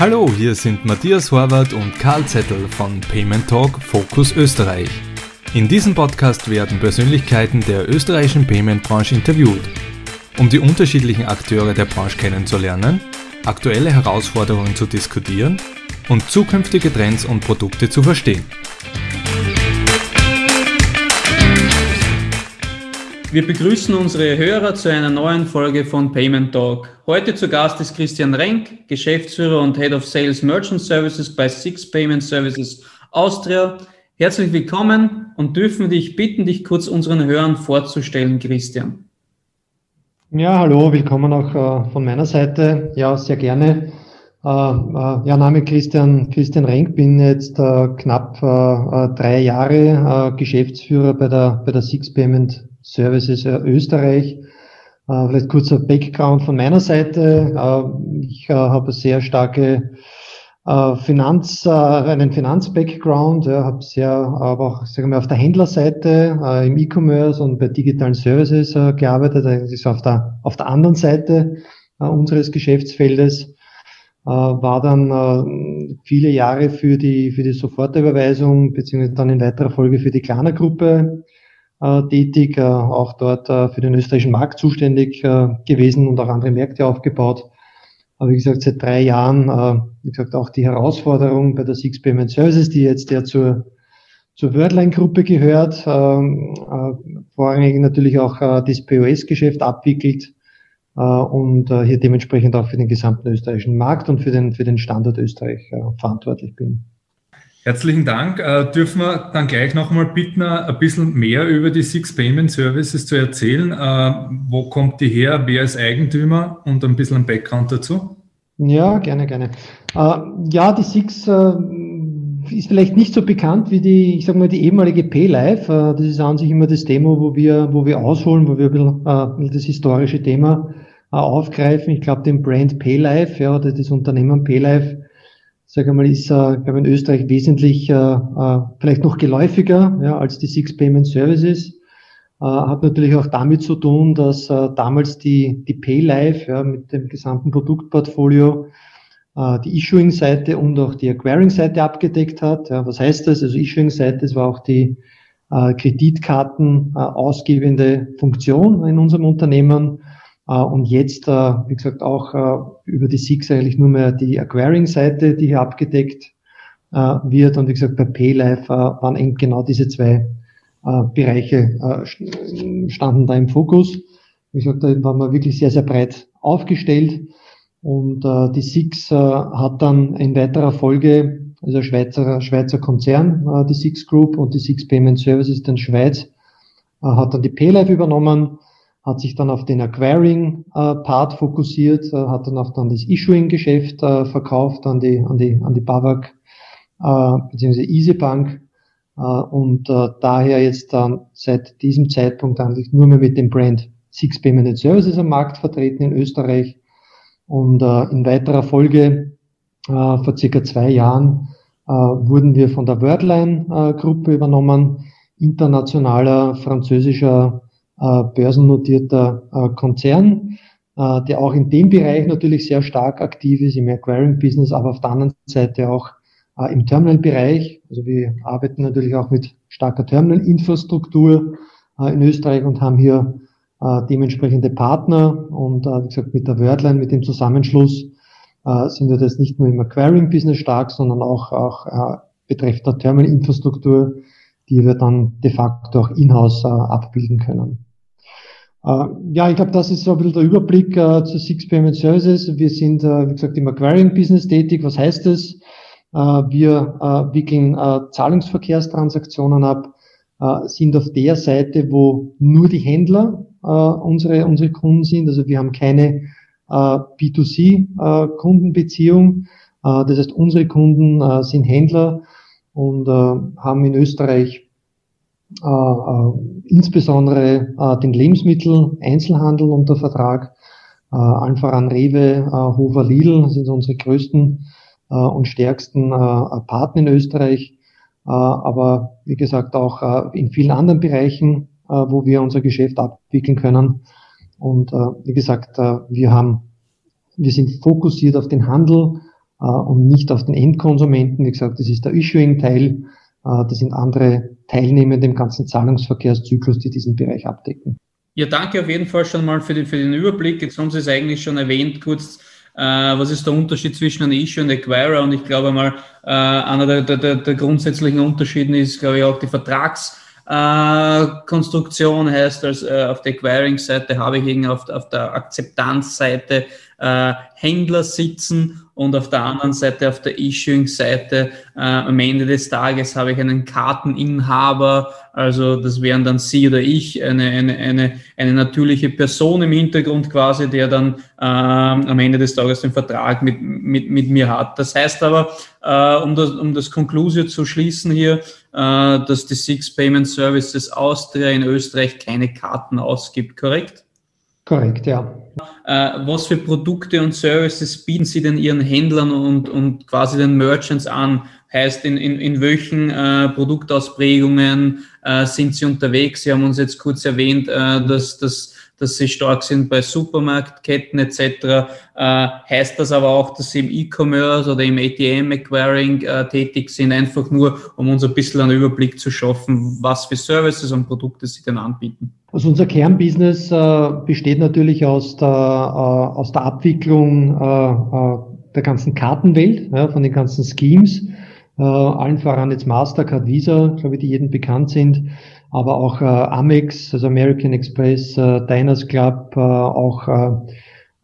Hallo, hier sind Matthias Horvath und Karl Zettel von Payment Talk Focus Österreich. In diesem Podcast werden Persönlichkeiten der österreichischen Payment-Branche interviewt, um die unterschiedlichen Akteure der Branche kennenzulernen, aktuelle Herausforderungen zu diskutieren und zukünftige Trends und Produkte zu verstehen. Wir begrüßen unsere Hörer zu einer neuen Folge von Payment Talk. Heute zu Gast ist Christian Renk, Geschäftsführer und Head of Sales Merchant Services bei Six Payment Services Austria. Herzlich willkommen und dürfen dich bitten, dich kurz unseren Hörern vorzustellen, Christian. Ja, hallo, willkommen auch äh, von meiner Seite. Ja, sehr gerne. Äh, äh, ja, Name Christian, Christian Renk, bin jetzt äh, knapp äh, äh, drei Jahre Geschäftsführer bei der, bei der Six Payment Services äh, Österreich. Äh, vielleicht kurzer Background von meiner Seite. Äh, ich habe sehr starke Finanz, einen Finanz-Background, habe sehr, aber auch sagen wir, auf der Händlerseite im E-Commerce und bei digitalen Services gearbeitet. Das ist auf der, auf der anderen Seite unseres Geschäftsfeldes. war dann viele Jahre für die, für die Sofortüberweisung beziehungsweise dann in weiterer Folge für die Klarna-Gruppe tätig, äh, auch dort äh, für den österreichischen Markt zuständig äh, gewesen und auch andere Märkte aufgebaut. Aber wie gesagt, seit drei Jahren, äh, wie gesagt, auch die Herausforderung bei der Six Payment Services, die jetzt ja zur, zur Wordline-Gruppe gehört, ähm, äh, vorrangig natürlich auch äh, das POS-Geschäft abwickelt äh, und äh, hier dementsprechend auch für den gesamten österreichischen Markt und für den, für den Standort Österreich äh, verantwortlich bin. Herzlichen Dank. Äh, dürfen wir dann gleich nochmal bitten, äh, ein bisschen mehr über die Six Payment Services zu erzählen? Äh, wo kommt die her? Wer ist Eigentümer? Und ein bisschen ein Background dazu? Ja, gerne, gerne. Äh, ja, die Six äh, ist vielleicht nicht so bekannt wie die, ich sag mal, die ehemalige PayLife. Äh, das ist an sich immer das Thema, wo wir, wo wir ausholen, wo wir ein bisschen, das historische Thema aufgreifen. Ich glaube, den Brand PayLife, ja, oder das Unternehmen PayLife, sage mal, ist, äh, glaube in Österreich wesentlich äh, äh, vielleicht noch geläufiger ja, als die Six Payment Services. Äh, hat natürlich auch damit zu tun, dass äh, damals die, die PayLife ja, mit dem gesamten Produktportfolio äh, die Issuing-Seite und auch die Acquiring-Seite abgedeckt hat. Ja, was heißt das? Also Issuing-Seite, das war auch die äh, Kreditkarten äh, ausgebende Funktion in unserem Unternehmen und jetzt, äh, wie gesagt, auch äh, über die SIX eigentlich nur mehr die Acquiring-Seite, die hier abgedeckt wird. Und wie gesagt, bei PayLife waren eben genau diese zwei Bereiche standen da im Fokus. Wie gesagt, da waren wir wirklich sehr, sehr breit aufgestellt. Und äh, die SIX äh, hat dann in weiterer Folge, also Schweizer, Schweizer Konzern, äh, die SIX Group und die SIX Payment Services in Schweiz, äh, hat dann die PayLife übernommen hat sich dann auf den Acquiring-Part äh, fokussiert, äh, hat dann auch dann das Issuing-Geschäft äh, verkauft an die, an die, an die BAWAG äh, bzw. EasyBank äh, und äh, daher jetzt dann seit diesem Zeitpunkt eigentlich nur mehr mit dem Brand Six Payment Services am Markt vertreten in Österreich und in weiterer Folge vor circa zwei Jahren wurden wir von der Wordline-Gruppe übernommen, internationaler französischer börsennotierter äh, Konzern, äh, der auch in dem Bereich natürlich sehr stark aktiv ist, im Acquiring-Business, aber auf der anderen Seite auch im Terminal-Bereich. Also wir arbeiten natürlich auch mit starker Terminal-Infrastruktur in Österreich und haben hier dementsprechende Partner und wie gesagt mit der Wordline, mit dem Zusammenschluss sind wir das nicht nur im Acquiring-Business stark, sondern auch, auch betreffend der Terminal-Infrastruktur, die wir dann de facto auch in-house abbilden können. Äh, ja, ich glaube, das ist so ein bisschen der Überblick äh, zu Six Payment Services. Wir sind, äh, wie gesagt, im Acquiring-Business tätig. Was heißt das? Äh, wir äh, wickeln äh, Zahlungsverkehrstransaktionen ab, sind auf der Seite, wo nur die Händler unsere, unsere Kunden sind. Also wir haben keine äh, B2C-Kundenbeziehung. Äh, das heißt, unsere Kunden sind Händler und haben in Österreich insbesondere äh, den Lebensmittel-Einzelhandel unter Vertrag, äh, allen voran Rewe, äh, Hofer Lidl sind unsere größten äh, und stärksten äh, Partner in Österreich, äh, aber wie gesagt auch äh, in vielen anderen Bereichen, äh, wo wir unser Geschäft abwickeln können. Und äh, wie gesagt, äh, wir haben, wir sind fokussiert auf den Handel äh, und nicht auf den Endkonsumenten. Wie gesagt, das ist der Issuing-Teil. Äh, das sind andere Teilnehmer im ganzen Zahlungsverkehrszyklus, die diesen Bereich abdecken. Ja, danke auf jeden Fall schon mal für den, für den Überblick. Jetzt haben Sie es eigentlich schon erwähnt, kurz, äh, was ist der Unterschied zwischen einem Issue und Acquirer? Und ich glaube mal, äh, einer der, der, der grundsätzlichen Unterschiede ist, glaube ich, auch die Vertrags- äh, Konstruktion heißt, als äh, auf der Acquiring-Seite habe ich auf, auf der Akzeptanzseite äh, Händler sitzen und auf der anderen Seite, auf der Issuing-Seite, äh, am Ende des Tages habe ich einen Karteninhaber, also das wären dann Sie oder ich, eine, eine, eine, eine natürliche Person im Hintergrund quasi, der dann äh, am Ende des Tages den Vertrag mit, mit, mit mir hat. Das heißt aber, äh, um, das, um das Conclusio zu schließen hier, äh, dass die Six Payment Services Austria in Österreich keine Karten ausgibt, korrekt? Korrekt, ja. Äh, was für Produkte und Services bieten Sie denn Ihren Händlern und, und quasi den Merchants an? Heißt, in, in, in welchen äh, Produktausprägungen äh, sind Sie unterwegs? Sie haben uns jetzt kurz erwähnt, äh, dass, dass dass sie stark sind bei Supermarktketten etc. Äh, heißt das aber auch, dass sie im E-Commerce oder im ATM-Acquiring äh, tätig sind, einfach nur, um uns ein bisschen einen Überblick zu schaffen, was für Services und Produkte sie denn anbieten? Also unser Kernbusiness äh, besteht natürlich aus der, äh, aus der Abwicklung äh, äh, der ganzen Kartenwelt, ja, von den ganzen Schemes, allen voran jetzt Mastercard, Visa, glaube ich, die jedem bekannt sind aber auch äh, Amex, also American Express, äh, Diners Club, äh, auch äh,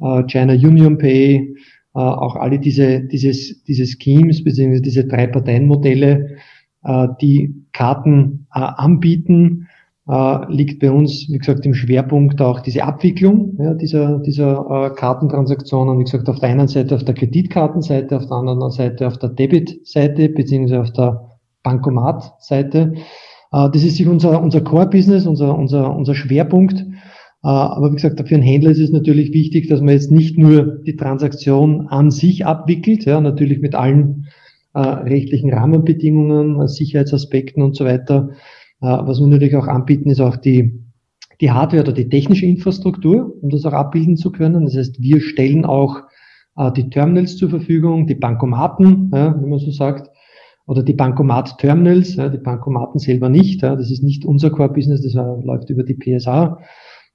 äh China Union Pay, äh, auch alle diese, dieses, diese Schemes beziehungsweise diese drei Parteienmodelle, äh, die Karten äh, anbieten, äh, liegt bei uns, wie gesagt, im Schwerpunkt auch diese Abwicklung ja, dieser, dieser äh, Kartentransaktionen. Wie gesagt, auf der einen Seite auf der Kreditkartenseite, auf der anderen Seite auf der Debit-Seite beziehungsweise auf der Bankomat-Seite. Äh, das ist unser, unser Core-Business, unser, unser, unser Schwerpunkt. Äh, aber wie gesagt, für einen Händler ist es natürlich wichtig, dass man jetzt nicht nur die Transaktion an sich abwickelt, ja, natürlich mit allen äh, rechtlichen Rahmenbedingungen, Sicherheitsaspekten und so weiter. Äh, was wir natürlich auch anbieten, ist auch die, die Hardware oder die technische Infrastruktur, um das auch abbilden zu können. Das heißt, wir stellen auch äh, die Terminals zur Verfügung, die Bankomaten, ja, wie man so sagt, oder die Bankomat-Terminals, ja, die Bankomaten selber nicht. Ja, das ist nicht unser Core-Business, das uh, läuft über die PSA.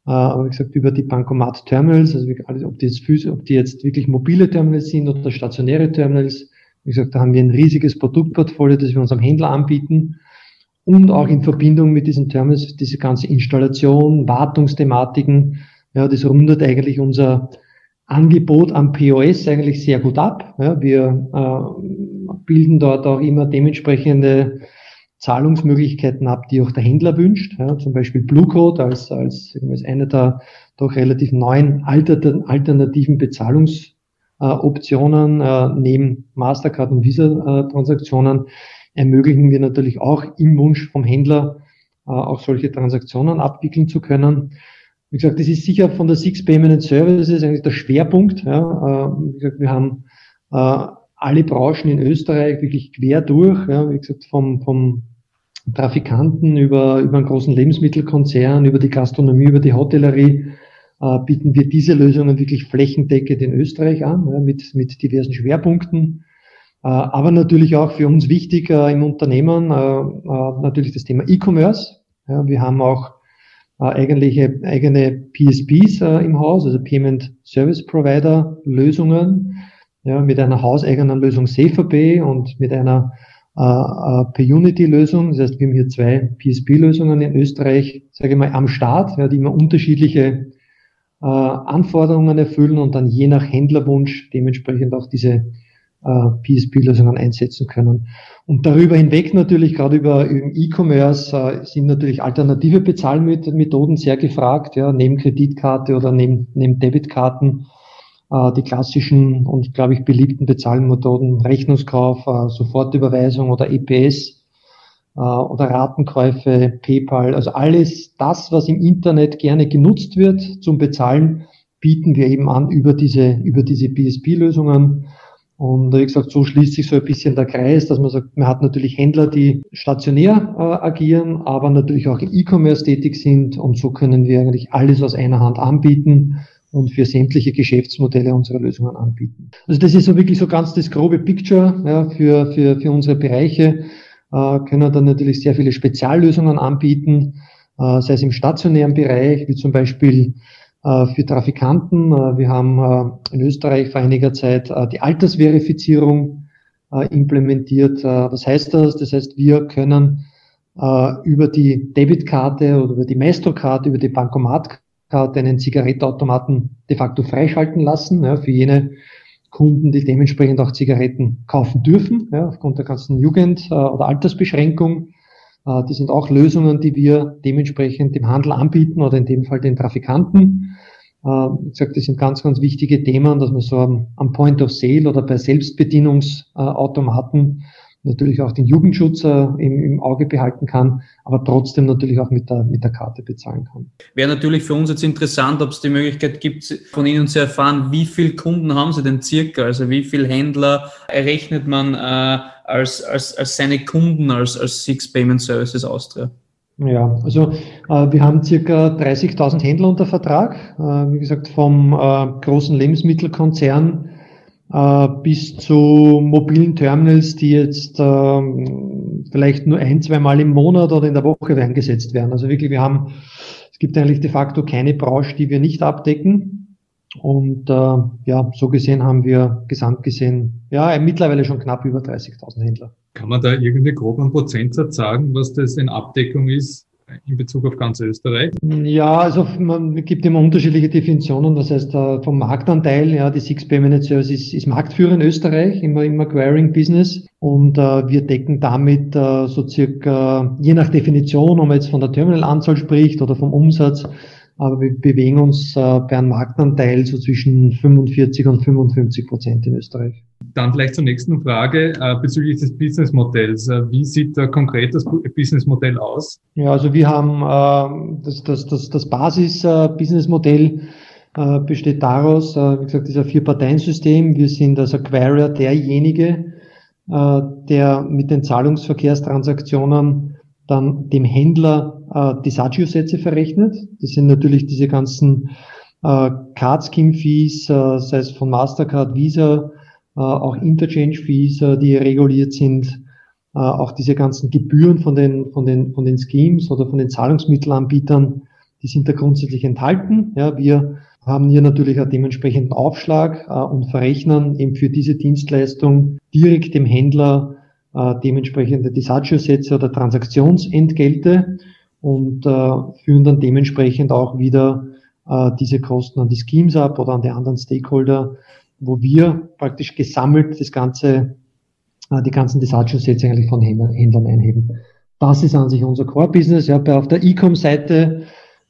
Uh, aber wie gesagt, über die Bankomat-Terminals, also ob die, jetzt, ob die jetzt wirklich mobile Terminals sind oder stationäre Terminals. Wie gesagt, da haben wir ein riesiges Produktportfolio, das wir unserem Händler anbieten. Und auch in Verbindung mit diesen Terminals, diese ganze Installation, Wartungsthematiken, ja, das rundet eigentlich unser Angebot am POS eigentlich sehr gut ab. Ja, wir äh, bilden dort auch immer dementsprechende Zahlungsmöglichkeiten ab, die auch der Händler wünscht. Ja, zum Beispiel Blue Code als, als, als eine der doch relativ neuen alternativen Bezahlungsoptionen äh, neben Mastercard und Visa-Transaktionen ermöglichen wir natürlich auch im Wunsch vom Händler äh, auch solche Transaktionen abwickeln zu können. Wie gesagt, das ist sicher von der Six Payment Services eigentlich der Schwerpunkt. Ja. Äh, wie gesagt, wir haben äh, alle Branchen in Österreich wirklich quer durch, ja, wie gesagt, vom, vom Trafikanten über, über einen großen Lebensmittelkonzern, über die Gastronomie, über die Hotellerie, äh, bieten wir diese Lösungen wirklich flächendeckend in Österreich an, ja, mit, mit diversen Schwerpunkten. Äh, aber natürlich auch für uns wichtig äh, im Unternehmen äh, äh, natürlich das Thema E-Commerce. Ja, wir haben auch äh, eigentliche, eigene PSPs im Haus, also Payment Service Provider Lösungen, ja, mit einer hauseigenen Lösung SaferPay und mit einer äh, äh, Pay-Unity-Lösung. Das heißt, wir haben hier zwei PSP-Lösungen in Österreich, sage ich mal, am Start, ja, die immer unterschiedliche äh, Anforderungen erfüllen und dann je nach Händlerwunsch dementsprechend auch diese äh, PSP-Lösungen einsetzen können. Und darüber hinweg natürlich, gerade über, über E-Commerce, äh, sind natürlich alternative Bezahlmethoden sehr gefragt, ja, neben Kreditkarte oder neben, neben Debitkarten äh, die klassischen und, glaube ich, beliebten Bezahlmethoden, Rechnungskauf, äh, Sofortüberweisung oder EPS äh, oder Ratenkäufe, PayPal, also alles das, was im Internet gerne genutzt wird zum Bezahlen, bieten wir eben an über diese, über diese PSP-Lösungen. Und wie gesagt, so schließt sich so ein bisschen der Kreis, dass man sagt, man hat natürlich Händler, die stationär äh, agieren, aber natürlich auch im E-Commerce tätig sind. Und so können wir eigentlich alles aus einer Hand anbieten und für sämtliche Geschäftsmodelle unsere Lösungen anbieten. Also das ist so wirklich so ganz das grobe Picture ja, für, für, für unsere Bereiche. Äh, können dann natürlich sehr viele Speziallösungen anbieten, äh, sei es im stationären Bereich, wie zum Beispiel äh, für Trafikanten. Äh, wir haben äh, in Österreich vor einiger Zeit äh, die Altersverifizierung implementiert. Was heißt das? Das heißt, wir können über die Debitkarte oder über die Maestro-Karte, über die Bankomatkarte einen Zigarettenautomaten de facto freischalten lassen, ja, für jene Kunden, die dementsprechend auch Zigaretten kaufen dürfen, ja, aufgrund der ganzen Jugend- äh, oder Altersbeschränkung. Äh, die sind auch Lösungen, die wir dementsprechend dem Handel anbieten oder in dem Fall den Trafikanten. Äh, wie gesagt, das sind ganz, ganz wichtige Themen, dass man so am, am Point of Sale oder bei Selbstbedienungsautomaten natürlich auch den Jugendschutz äh, im, im, Auge behalten kann, aber trotzdem natürlich auch mit der, mit der Karte bezahlen kann. Wäre natürlich für uns jetzt interessant, ob es die Möglichkeit gibt, von Ihnen zu erfahren, wie viele Kunden haben Sie denn circa? Also wie viele Händler errechnet man äh, als, als, als seine Kunden, als, als Six Payment Services Austria? Ja, also äh, wir haben circa 30.000 Händler unter Vertrag. Äh, wie gesagt, vom äh, großen Lebensmittelkonzern äh, bis zu mobilen Terminals, die jetzt ähm, vielleicht nur ein, zwei Mal im Monat oder in der Woche eingesetzt werden. Also wirklich, wir haben, es gibt eigentlich de facto keine Branche, die wir nicht abdecken. Und äh, ja, so gesehen haben wir gesamt gesehen, ja, mittlerweile schon knapp über 30.000 Händler. Kann man da irgendwie grob einen Prozentsatz sagen, was das in Abdeckung ist in Bezug auf ganz Österreich? Ja, also man gibt immer unterschiedliche Definitionen. Das heißt, äh, vom Marktanteil, ja, die Six Payment Service ist, ist Marktführer in Österreich im, im Acquiring-Business und äh, wir decken damit äh, so circa, je nach Definition, ob man jetzt von der Terminalanzahl spricht oder vom Umsatz, aber wir bewegen uns äh, bei einem Marktanteil so zwischen 45 und 55 Prozent in Österreich. Dann vielleicht zur nächsten Frage äh, bezüglich des Businessmodells. Äh, wie sieht da konkret das Businessmodell aus? Ja, also wir haben äh, das, das, das, das Basis-Businessmodell äh, besteht daraus, äh, wie gesagt, dieser Vier-Parteien-System. Wir sind als Acquirer derjenige, äh, der mit den Zahlungsverkehrstransaktionen dann dem Händler äh, die Sagio-Sätze verrechnet. Das sind natürlich diese ganzen äh, Card-Scheme-Fees, äh, sei es von Mastercard, Visa, äh, auch Interchange-Fees, äh, die reguliert sind, äh, auch diese ganzen Gebühren von den, von den, von den Schemes oder von den Zahlungsmittelanbietern, die sind da grundsätzlich enthalten. Ja, wir haben hier natürlich einen dementsprechenden Aufschlag und verrechnen eben für diese Dienstleistung direkt dem Händler dementsprechende Disagio-Sätze oder Transaktionsentgelte und führen dann dementsprechend auch wieder diese Kosten an die Schemes ab oder an die anderen Stakeholder, wo wir praktisch gesammelt das ganze, äh, die ganzen Desaggio-Sätze eigentlich von Händlern einheben. Das ist an sich unser Core-Business. Ja, bei auf der E-Com-Seite,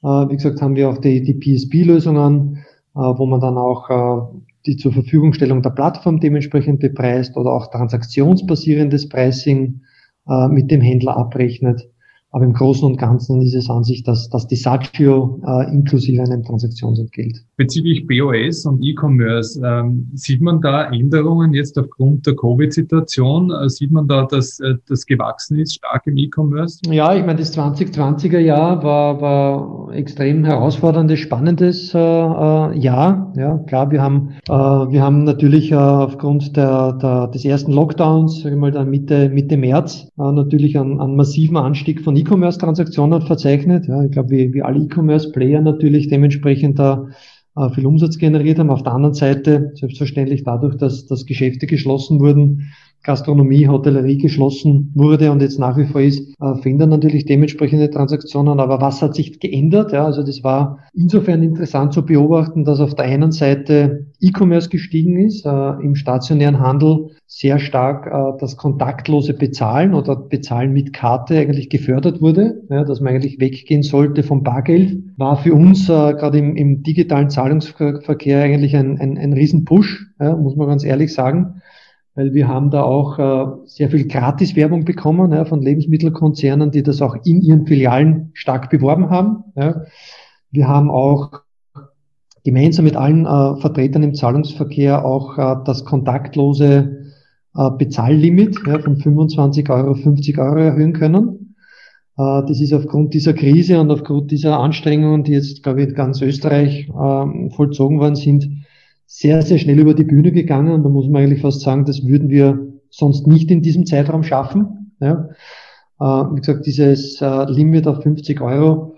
äh, wie gesagt, haben wir auch die, die PSP-Lösungen, äh, wo man dann auch die zur Verfügungstellung der Plattform dementsprechend bepreist oder auch transaktionsbasierendes Pricing mit dem Händler abrechnet. Aber im Großen und Ganzen ist es an sich, dass, dass die Sagio äh, inklusive einem Transaktionsentgelt. Bezüglich BOS und E-Commerce, ähm, sieht man da Änderungen jetzt aufgrund der Covid-Situation? Äh, sieht man da, dass äh, das gewachsen ist, stark im E-Commerce? Ja, ich meine, das 2020er Jahr war, war extrem herausforderndes, spannendes äh, äh, Jahr. Ja, klar, wir haben, äh, wir haben natürlich äh, aufgrund der, der, des ersten Lockdowns, sag ich mal, dann Mitte, Mitte März, äh, natürlich einen, einen massiven Anstieg von E-Commerce-Transaktionen verzeichnet. Ja, ich glaube, wie, wie alle E-Commerce-Player natürlich dementsprechend da äh, viel Umsatz generiert haben. Auf der anderen Seite selbstverständlich dadurch, dass, dass Geschäfte geschlossen wurden, Gastronomie, Hotellerie geschlossen wurde und jetzt nach wie vor ist, äh, verändern natürlich dementsprechende Transaktionen. Aber was hat sich geändert? Ja, also das war insofern interessant zu beobachten, dass auf der einen Seite E-Commerce gestiegen ist, äh, im stationären Handel sehr stark äh, das kontaktlose Bezahlen oder Bezahlen mit Karte eigentlich gefördert wurde, ja, dass man eigentlich weggehen sollte vom Bargeld, war für uns äh, gerade im, im digitalen Zahlungsverkehr eigentlich ein, ein, ein Riesenpush, ja, muss man ganz ehrlich sagen weil wir haben da auch äh, sehr viel Gratiswerbung bekommen ja, von Lebensmittelkonzernen, die das auch in ihren Filialen stark beworben haben. Ja. Wir haben auch gemeinsam mit allen äh, Vertretern im Zahlungsverkehr auch äh, das kontaktlose äh, Bezahllimit ja, von 25 Euro 50 Euro erhöhen können. Äh, das ist aufgrund dieser Krise und aufgrund dieser Anstrengungen, die jetzt, glaube ich, in ganz Österreich äh, vollzogen worden sind, sehr, sehr schnell über die Bühne gegangen. Und da muss man eigentlich fast sagen, das würden wir sonst nicht in diesem Zeitraum schaffen. Ja. Äh, wie gesagt, dieses Limit auf 50 Euro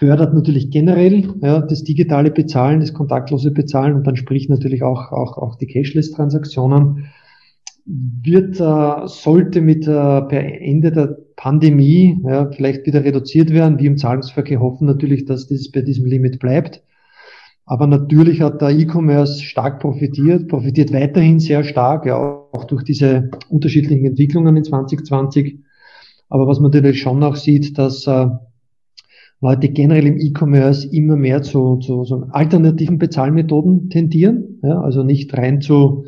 fördert natürlich generell ja, das digitale Bezahlen, das kontaktlose Bezahlen und dann spricht natürlich auch, auch, auch die Cashless-Transaktionen. Wird, äh, sollte mit äh, per Ende der Pandemie ja, vielleicht wieder reduziert werden. Wir im Zahlungsverkehr hoffen natürlich, dass das bei diesem Limit bleibt. Aber natürlich hat der E-Commerce stark profitiert, profitiert weiterhin sehr stark, ja, auch durch diese unterschiedlichen Entwicklungen in 2020. Aber was man natürlich schon auch sieht, dass äh, Leute generell im E-Commerce immer mehr zu, zu so alternativen Bezahlmethoden tendieren. Ja, also nicht rein zu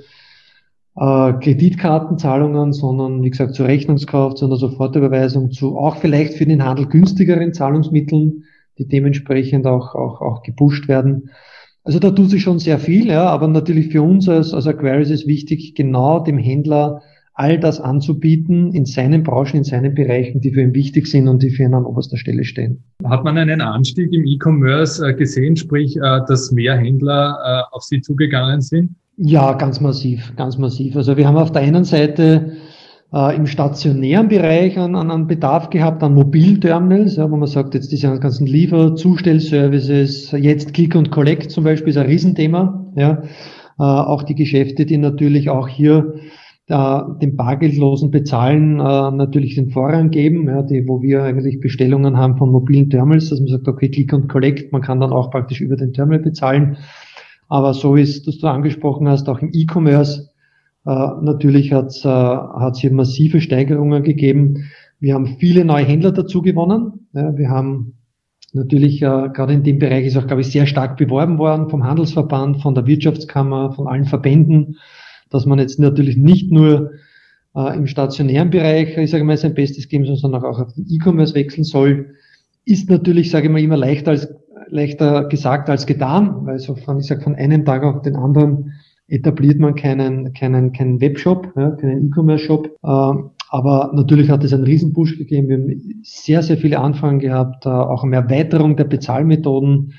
äh, Kreditkartenzahlungen, sondern wie gesagt zu Rechnungskauf, zu einer Sofortüberweisung, zu auch vielleicht für den Handel günstigeren Zahlungsmitteln, die dementsprechend auch, auch, auch gepusht werden. Also da tut sich schon sehr viel, ja, aber natürlich für uns als, als Aquarius ist wichtig, genau dem Händler all das anzubieten in seinen Branchen, in seinen Bereichen, die für ihn wichtig sind und die für ihn an oberster Stelle stehen. Hat man einen Anstieg im E-Commerce äh, gesehen, sprich, äh, dass mehr Händler äh, auf Sie zugegangen sind? Ja, ganz massiv, ganz massiv. Also wir haben auf der einen Seite äh, im stationären Bereich an, an, an Bedarf gehabt, an Mobilterminals, ja, wo man sagt, jetzt diese ganzen Liefer-, Zustellservices, jetzt Click und Collect zum Beispiel ist ein Riesenthema. Ja. Äh, auch die Geschäfte, die natürlich auch hier äh, dem bargeldlosen Bezahlen äh, natürlich den Vorrang geben, ja, die, wo wir eigentlich Bestellungen haben von mobilen Terminals, dass man sagt, okay, Click und Collect, man kann dann auch praktisch über den Terminal bezahlen. Aber so ist, dass du angesprochen hast, auch im E-Commerce, natürlich hat es äh, hier massive Steigerungen gegeben. Wir haben viele neue Händler dazu gewonnen. Ja, wir haben natürlich äh, gerade in dem Bereich ist auch, glaube ich, sehr stark beworben worden vom Handelsverband, von der Wirtschaftskammer, von allen Verbänden dass man jetzt natürlich nicht nur äh, im stationären Bereich, ich sage mal, sein Bestes geben soll, sondern auch auf den E-Commerce wechseln soll, ist natürlich, sage ich mal, immer leichter als leichter gesagt als getan, weil so von, ich sage, von einem Tag auf den anderen etabliert man keinen, keinen, keinen Webshop, ja, keinen E-Commerce-Shop. Äh, aber natürlich hat es einen Riesenpush gegeben. Wir haben sehr, sehr viele Anfragen gehabt, äh, auch eine Erweiterung der Bezahlmethoden,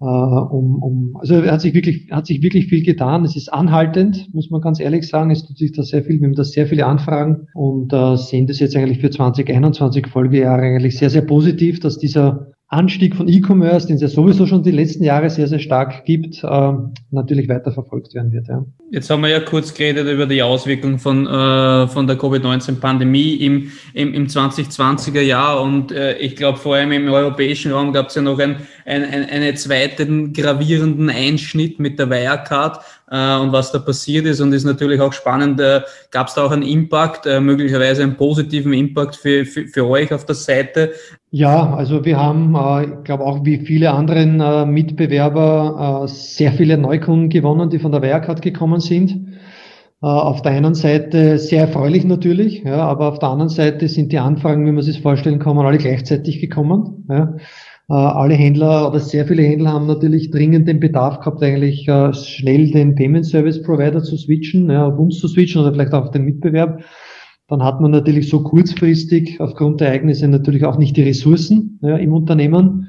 äh, um, um, also hat sich wirklich, hat sich wirklich viel getan. Es ist anhaltend, muss man ganz ehrlich sagen. Es tut sich da sehr viel. Wir haben da sehr viele Anfragen und äh, sehen das jetzt eigentlich für 2021 Folgejahre eigentlich sehr, sehr positiv, dass dieser Anstieg von E-Commerce, den es ja sowieso schon die letzten Jahre sehr, sehr stark gibt, äh, natürlich weiter verfolgt werden wird. Ja. Jetzt haben wir ja kurz geredet über die Auswirkungen von, äh, von der Covid-19-Pandemie im, im, im 2020er Jahr und äh, ich glaube vor allem im europäischen Raum gab es ja noch ein, ein, ein, einen zweiten gravierenden Einschnitt mit der Wirecard und was da passiert ist und ist natürlich auch spannend. Äh, Gab es da auch einen Impact, äh, möglicherweise einen positiven Impact für, für, für euch auf der Seite? Ja, also wir haben, äh, ich glaube auch wie viele anderen äh, Mitbewerber, äh, sehr viele Neukunden gewonnen, die von der Wirecard gekommen sind. Äh, auf der einen Seite sehr erfreulich natürlich, ja, aber auf der anderen Seite sind die Anfragen, wie man sich vorstellen kann, alle gleichzeitig gekommen. Ja. Äh, alle Händler oder sehr viele Händler haben natürlich dringend den Bedarf gehabt, eigentlich äh, schnell den Payment Service Provider zu switchen, ja, auf uns zu switchen oder vielleicht auch den Mitbewerb. Dann hat man natürlich so kurzfristig aufgrund der Ereignisse natürlich auch nicht die Ressourcen ja, im Unternehmen.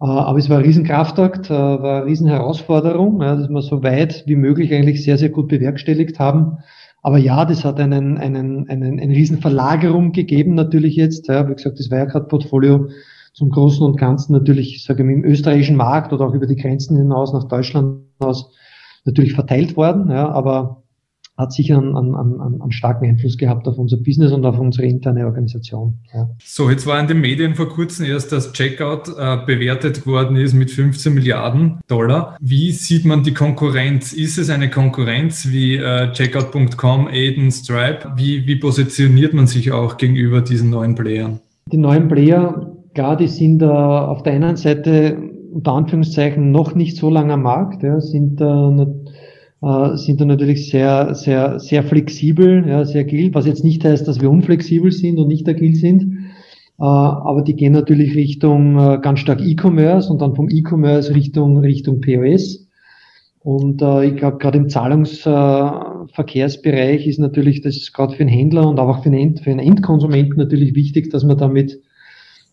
Äh, aber es war ein Riesenkraftakt, war eine Riesenherausforderung, ja, dass wir so weit wie möglich eigentlich sehr, sehr gut bewerkstelligt haben. Aber ja, das hat einen, einen, einen, eine Riesenverlagerung gegeben natürlich jetzt. Ja, wie gesagt, das Wirecard-Portfolio zum Großen und Ganzen natürlich, sage ich, im österreichischen Markt oder auch über die Grenzen hinaus nach Deutschland hinaus natürlich verteilt worden, ja, aber hat sicher einen, einen, einen, einen starken Einfluss gehabt auf unser Business und auf unsere interne Organisation. Ja. So, jetzt war in den Medien vor kurzem erst, dass Checkout äh, bewertet worden ist mit 15 Milliarden Dollar. Wie sieht man die Konkurrenz? Ist es eine Konkurrenz wie äh, Checkout.com, Aiden, Stripe? Wie, wie positioniert man sich auch gegenüber diesen neuen Playern? Die neuen Player Klar, die sind äh, auf der einen Seite unter Anführungszeichen noch nicht so lange am Markt, ja, sind, äh, äh, sind da natürlich sehr, sehr, sehr flexibel, ja, sehr agil, was jetzt nicht heißt, dass wir unflexibel sind und nicht agil sind. Äh, aber die gehen natürlich Richtung äh, ganz stark E-Commerce und dann vom E-Commerce Richtung, Richtung POS. Und äh, ich glaube, gerade im Zahlungsverkehrsbereich ist natürlich das gerade für einen Händler und auch für einen, End, für einen Endkonsumenten natürlich wichtig, dass man damit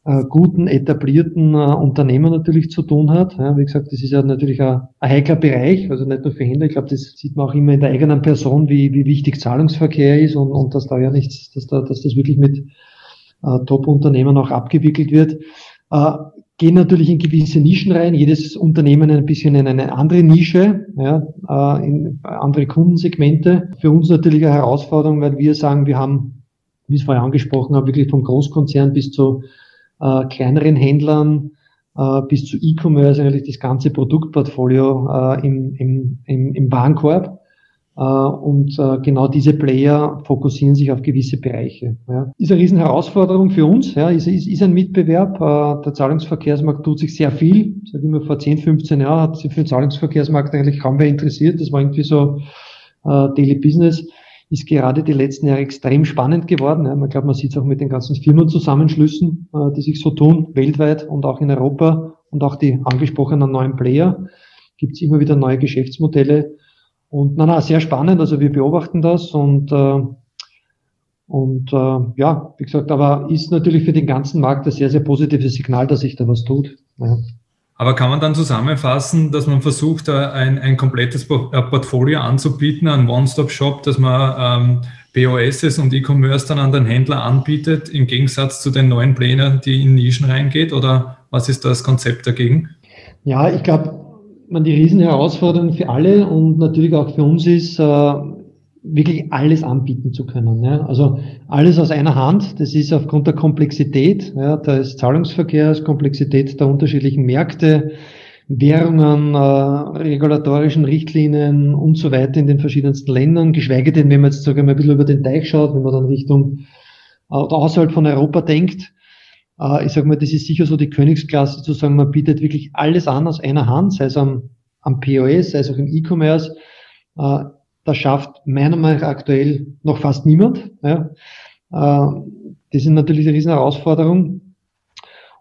äh, guten, etablierten äh, Unternehmen natürlich zu tun hat. Ja, wie gesagt, das ist ja natürlich ein, ein heikler Bereich, also nicht nur für Händler. Ich glaube, das sieht man auch immer in der eigenen Person, wie, wie wichtig Zahlungsverkehr ist und, und dass da ja nichts, dass, da, dass das wirklich mit äh, Top-Unternehmen auch abgewickelt wird. Äh, gehen natürlich in gewisse Nischen rein, jedes Unternehmen ein bisschen in eine andere Nische, ja, äh, in andere Kundensegmente. Für uns natürlich eine Herausforderung, weil wir sagen, wir haben, wie ich es vorher angesprochen habe, wirklich vom Großkonzern bis zu äh, kleineren Händlern äh, bis zu E-Commerce eigentlich das ganze Produktportfolio äh, im, im, im, im Warenkorb. Äh, und äh, genau diese Player fokussieren sich auf gewisse Bereiche. Ja. Ist eine riesen Herausforderung für uns, ja, ist, ist, ist ein Mitbewerb. Äh, der Zahlungsverkehrsmarkt tut sich sehr viel. Ich sage immer, vor 10, 15 Jahren hat sich für den Zahlungsverkehrsmarkt eigentlich kaum wer interessiert. Das war irgendwie so Daily Business ist gerade die letzten Jahre extrem spannend geworden. Ja, man glaubt, man sieht es auch mit den ganzen Firmenzusammenschlüssen, äh, die sich so tun, weltweit und auch in Europa und auch die angesprochenen neuen Player. Gibt es immer wieder neue Geschäftsmodelle. Und na, na, sehr spannend. Also wir beobachten das und äh, und äh, ja, wie gesagt, aber ist natürlich für den ganzen Markt ein sehr, sehr positives Signal, dass sich da was tut. Ja. Aber kann man dann zusammenfassen, dass man versucht, ein, ein komplettes äh, Portfolio anzubieten, ein One-Stop-Shop, dass man ähm, POSs und E-Commerce dann an den Händler anbietet, im Gegensatz zu den neuen Plänen, die in Nischen reingeht? Oder was ist das Konzept dagegen? Ja, ich glaube, man die Riesenherausforderung für alle und natürlich auch für uns ist, äh, wirklich alles anbieten zu können. Ja. Also alles aus einer Hand, das ist aufgrund der Komplexität ja, des Zahlungsverkehrs, Komplexität der unterschiedlichen Märkte, Währungen, äh, regulatorischen Richtlinien und so weiter in den verschiedensten Ländern, geschweige denn, wenn man jetzt sogar mal ein bisschen über den Teich schaut, wenn man dann Richtung äh, oder außerhalb von Europa denkt, äh, ich sage mal, das ist sicher so die Königsklasse zu sagen, man bietet wirklich alles an aus einer Hand, sei es am, am POS, sei es auch im E-Commerce, äh, das schafft meiner Meinung nach aktuell noch fast niemand. Ja. Äh, das ist natürlich eine riesen Herausforderung.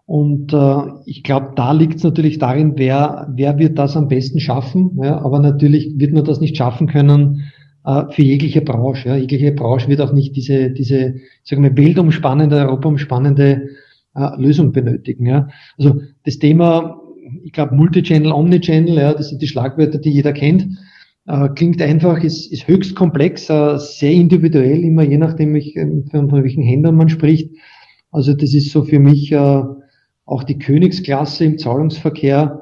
Und äh, ich glaube, da liegt es natürlich darin, wer, wer wird das am besten schaffen. Ja. Aber natürlich wird man das nicht schaffen können äh, für jegliche Branche. Ja. Jegliche Branche wird auch nicht diese, diese sagen wir, weltumspannende, europaumspannende äh, Lösung benötigen. Ja. Also das Thema, ich glaube, Multichannel, Omnichannel, ja, das sind die Schlagwörter, die jeder kennt. Äh, klingt einfach, ist, ist höchst komplex, äh, sehr individuell, immer je nachdem, ich, äh, von, von welchen Händlern man spricht. Also das ist so für mich äh, auch die Königsklasse im Zahlungsverkehr,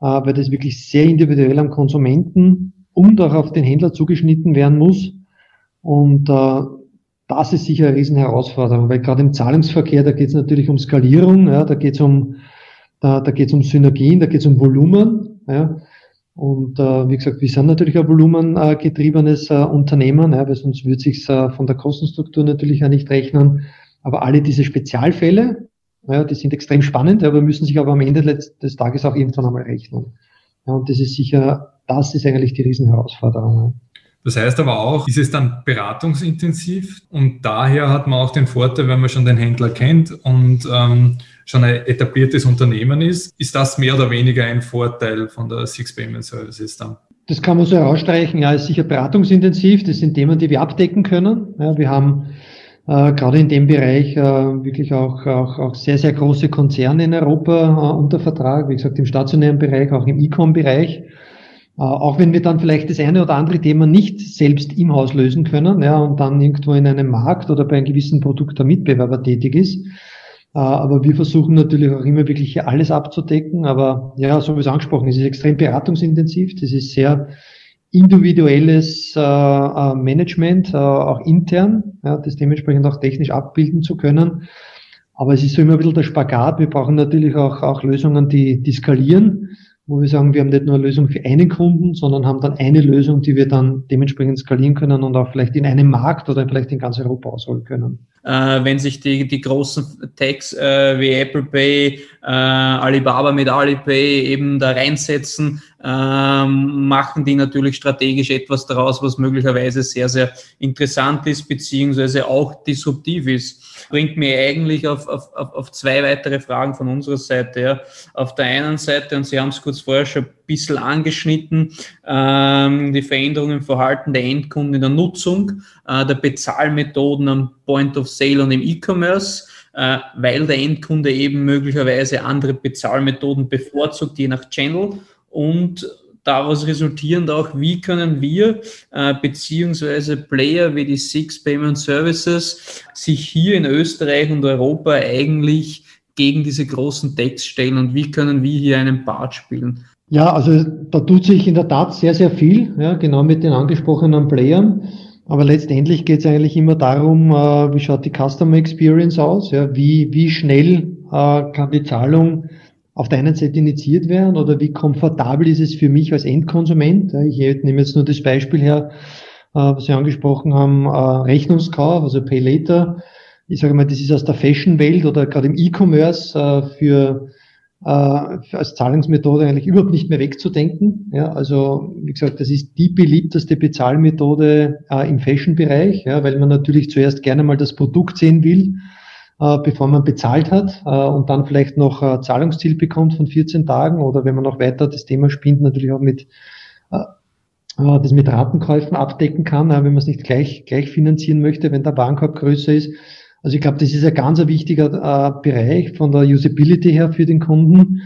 äh, weil das wirklich sehr individuell am Konsumenten und auch auf den Händler zugeschnitten werden muss. Und äh, das ist sicher eine Riesenherausforderung, weil gerade im Zahlungsverkehr, da geht es natürlich um Skalierung, ja, da geht es um, da, da geht um Synergien, da geht es um Volumen. Ja. Und äh, wie gesagt, wir sind natürlich ein volumengetriebenes äh, Unternehmen, ja, weil sonst würde sich äh, von der Kostenstruktur natürlich auch nicht rechnen. Aber alle diese Spezialfälle, ja, die sind extrem spannend, aber müssen sich aber am Ende des Tages auch irgendwann einmal rechnen. Ja, und das ist sicher, das ist eigentlich die Riesenherausforderung. Das heißt aber auch, ist es dann beratungsintensiv und daher hat man auch den Vorteil, wenn man schon den Händler kennt und ähm, schon ein etabliertes Unternehmen ist, ist das mehr oder weniger ein Vorteil von der Six Payment Services dann? Das kann man so herausstreichen. Ja, ist sicher beratungsintensiv. Das sind Themen, die wir abdecken können. Ja, wir haben äh, gerade in dem Bereich äh, wirklich auch, auch, auch sehr, sehr große Konzerne in Europa äh, unter Vertrag. Wie gesagt, im stationären Bereich, auch im E-Com-Bereich. Äh, auch wenn wir dann vielleicht das eine oder andere Thema nicht selbst im Haus lösen können, ja, und dann irgendwo in einem Markt oder bei einem gewissen Produkt der Mitbewerber tätig ist. Äh, aber wir versuchen natürlich auch immer wirklich alles abzudecken. Aber ja, so wie es angesprochen ist, ist extrem beratungsintensiv. Das ist sehr individuelles äh, Management, auch intern, ja, das dementsprechend auch technisch abbilden zu können. Aber es ist so immer ein bisschen der Spagat. Wir brauchen natürlich auch, auch Lösungen, die, die skalieren wo wir sagen, wir haben nicht nur eine Lösung für einen Kunden, sondern haben dann eine Lösung, die wir dann dementsprechend skalieren können und auch vielleicht in einem Markt oder vielleicht in ganz Europa ausholen können. Äh, wenn sich die, die großen Techs äh, wie Apple Pay, äh, Alibaba mit Alipay eben da reinsetzen, ähm, machen die natürlich strategisch etwas daraus, was möglicherweise sehr, sehr interessant ist, beziehungsweise auch disruptiv ist bringt mir eigentlich auf, auf, auf zwei weitere Fragen von unserer Seite. Ja. Auf der einen Seite, und Sie haben es kurz vorher schon ein bisschen angeschnitten, ähm, die Veränderungen im Verhalten der Endkunden in der Nutzung, äh, der Bezahlmethoden am Point of Sale und im E-Commerce. äh, weil der Endkunde eben möglicherweise andere Bezahlmethoden bevorzugt, je nach Channel und daraus resultierend auch, wie können wir äh, beziehungsweise Player wie die Six Payment Services sich hier in Österreich und Europa eigentlich gegen diese großen Decks stellen und wie können wir hier einen Part spielen? Ja, also da tut sich in der Tat sehr, sehr viel, ja, genau mit den angesprochenen Playern. Aber letztendlich geht es eigentlich immer darum, äh, wie schaut die Customer Experience aus, ja, wie, wie schnell äh, kann die Zahlung auf der einen Seite initiiert werden oder wie komfortabel ist es für mich als Endkonsument. Ich nehme jetzt nur das Beispiel her, äh, was Sie angesprochen haben, äh, Rechnungskauf, also Pay Later. Ich sage mal, das ist aus der Fashion-Welt oder gerade im E-Commerce äh, für äh, als Zahlungsmethode eigentlich überhaupt nicht mehr wegzudenken. Ja, also wie gesagt, das ist die beliebteste Bezahlmethode äh, im Fashion-Bereich, ja, weil man natürlich zuerst gerne mal das Produkt sehen will, äh, bevor man bezahlt hat äh, und dann vielleicht noch äh, Zahlungsziel bekommt von 14 Tagen oder wenn man noch weiter das Thema spinnt, natürlich auch mit äh, äh, das mit Ratenkäufen abdecken kann, wenn man es nicht gleich, gleich finanzieren möchte, wenn der Warenkorb größer ist. Also ich glaube, das ist ein ganz wichtiger äh, Bereich von der Usability her für den Kunden.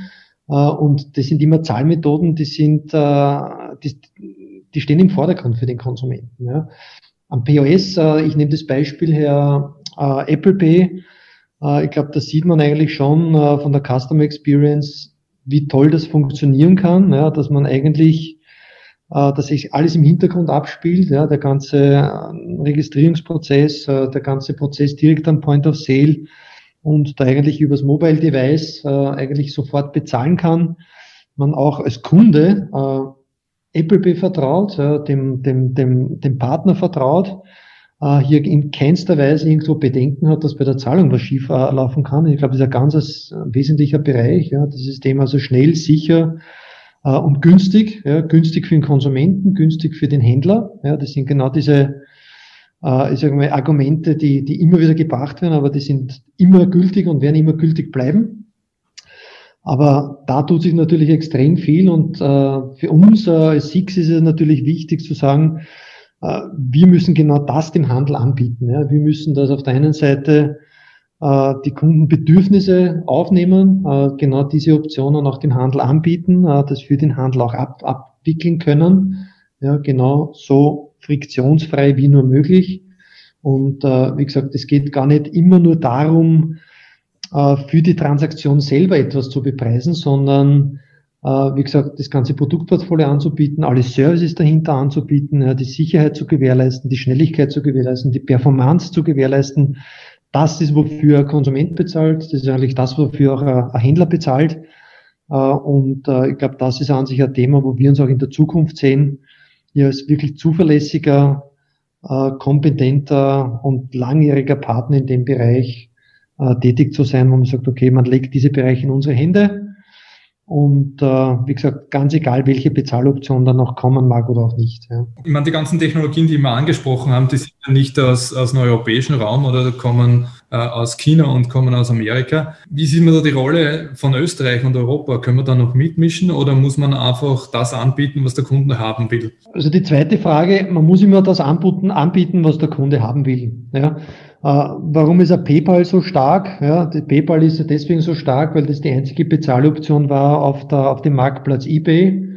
Äh, und das sind immer Zahlmethoden, die sind, äh, die, die stehen im Vordergrund für den Konsumenten. Ja. Am POS, äh, ich nehme das Beispiel her, äh, Apple Pay. Äh, ich glaube, da sieht man eigentlich schon von der Customer Experience, wie toll das funktionieren kann, ja, dass man eigentlich dass sich alles im Hintergrund abspielt, ja, der ganze äh, Registrierungsprozess, äh, der ganze Prozess direkt am Point of Sale und da eigentlich übers Mobile Device eigentlich sofort bezahlen kann. Man auch als Kunde Apple Pay vertraut, dem, dem, dem, dem Partner vertraut, hier in keinster Weise irgendwo Bedenken hat, dass bei der Zahlung was schief laufen kann. Ich glaube, das ist ein ganz wesentlicher Bereich, ja, das System also schnell, sicher, äh, und günstig, ja, günstig für den Konsumenten, günstig für den Händler. Ja, das sind genau diese äh, ich sage mal, Argumente, die, die immer wieder gebracht werden, aber die sind immer gültig und werden immer gültig bleiben. Aber da tut sich natürlich extrem viel und äh, für uns äh, als Six ist es natürlich wichtig zu sagen, äh, wir müssen genau das dem Handel anbieten. Ja. Wir müssen das auf der einen Seite äh, die Kundenbedürfnisse aufnehmen, äh, genau diese Optionen auch dem Handel anbieten, äh, das für den Handel auch ab, abwickeln können. Ja, genau so friktionsfrei wie nur möglich. Und äh, wie gesagt, es geht gar nicht immer nur darum, für die Transaktion selber etwas zu bepreisen, sondern wie gesagt, das ganze Produktportfolio anzubieten, alle Services dahinter anzubieten, die Sicherheit zu gewährleisten, die Schnelligkeit zu gewährleisten, die Performance zu gewährleisten, das ist, wofür ein Konsument bezahlt. Das ist eigentlich das, wofür auch ein Händler bezahlt. Äh, und äh, ich glaube, das ist an sich ein Thema, wo wir uns auch in der Zukunft sehen, hier als wirklich zuverlässiger, äh, kompetenter und langjähriger Partner in dem Bereich tätig zu sein, wo man sagt, okay, man legt diese Bereiche in unsere Hände und äh, wie gesagt, ganz egal, welche Bezahloption dann noch kommen mag oder auch nicht. Ja. Ich meine, die ganzen Technologien, die wir angesprochen haben, die sind ja nicht aus, aus dem europäischen Raum oder kommen äh, aus China und kommen aus Amerika. Wie sieht man da die Rolle von Österreich und Europa? Können wir da noch mitmischen oder muss man einfach das anbieten, was der Kunde haben will? Also die zweite Frage, man muss immer das anbieten, anbieten was der Kunde haben will. Ja. Äh, warum ist ein PayPal so stark? Ja, PayPal ist ja deswegen so stark, weil das die einzige Bezahloption war auf, der, auf dem Marktplatz eBay.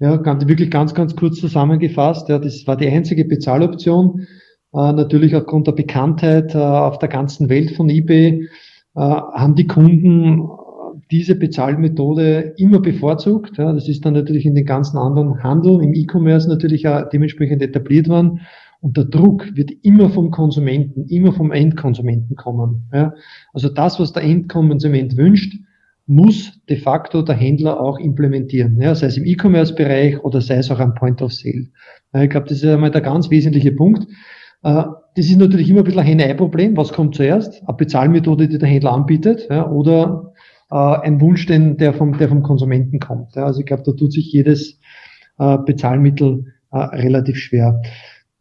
Ja, ganz, wirklich ganz, ganz kurz zusammengefasst. Ja, das war die einzige Bezahloption. Äh, natürlich aufgrund der Bekanntheit äh, auf der ganzen Welt von eBay äh, haben die Kunden diese Bezahlmethode immer bevorzugt. Ja, das ist dann natürlich in den ganzen anderen Handel, im E-Commerce natürlich auch dementsprechend etabliert worden. Und der Druck wird immer vom Konsumenten, immer vom Endkonsumenten kommen. Ja? Also das, was der Endkonsument wünscht, muss de facto der Händler auch implementieren, ja? sei es im E-Commerce-Bereich oder sei es auch am Point of Sale. Ja, ich glaube, das ist einmal der ganz wesentliche Punkt. Äh, das ist natürlich immer ein bisschen ein Henne-Ei-Problem. Was kommt zuerst? Eine Bezahlmethode, die der Händler anbietet, ja, oder äh, ein Wunsch, den, der, vom, der vom Konsumenten kommt. Ja, also ich glaube, da tut sich jedes äh, Bezahlmittel äh, relativ schwer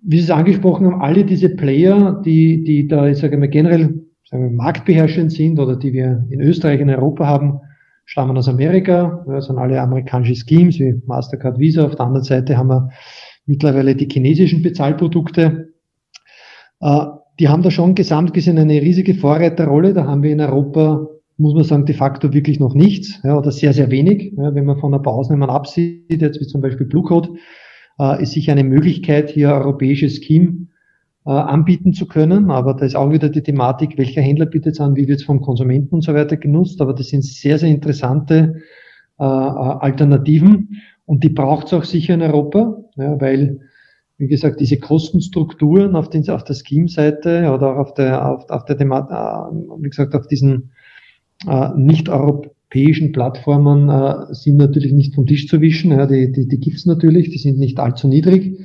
wie Sie es angesprochen haben, alle diese Player, die, die da, ich sage mal, generell sagen wir, marktbeherrschend sind oder die wir in Österreich und Europa haben, stammen aus Amerika. Das sind alle amerikanische Schemes wie Mastercard, Visa. Auf der anderen Seite haben wir mittlerweile die chinesischen Bezahlprodukte. Äh, die haben da schon gesamt gesehen eine riesige Vorreiterrolle. Da haben wir in Europa, muss man sagen, de facto wirklich noch nichts ja, oder sehr, sehr wenig. Ja, wenn man von ein paar Ausnahmen absieht, jetzt wie zum Beispiel Blue Code, äh, ist sicher eine Möglichkeit, hier europäisches Scheme äh, anbieten zu können. Aber da ist auch wieder die Thematik, welcher Händler bietet es an, wie wird es vom Konsumenten und so weiter genutzt. Aber das sind sehr, sehr interessante äh, Alternativen und die braucht es auch sicher in Europa, ja, weil wie gesagt, diese Kostenstrukturen auf, den, auf der Scheme-Seite oder auch auf der, auf, auf der Thematik, äh, wie gesagt, auf diesen äh, nicht-europäischen Plattformen äh, sind natürlich nicht vom Tisch zu wischen. Ja, die die, die gibt natürlich, die sind nicht allzu niedrig.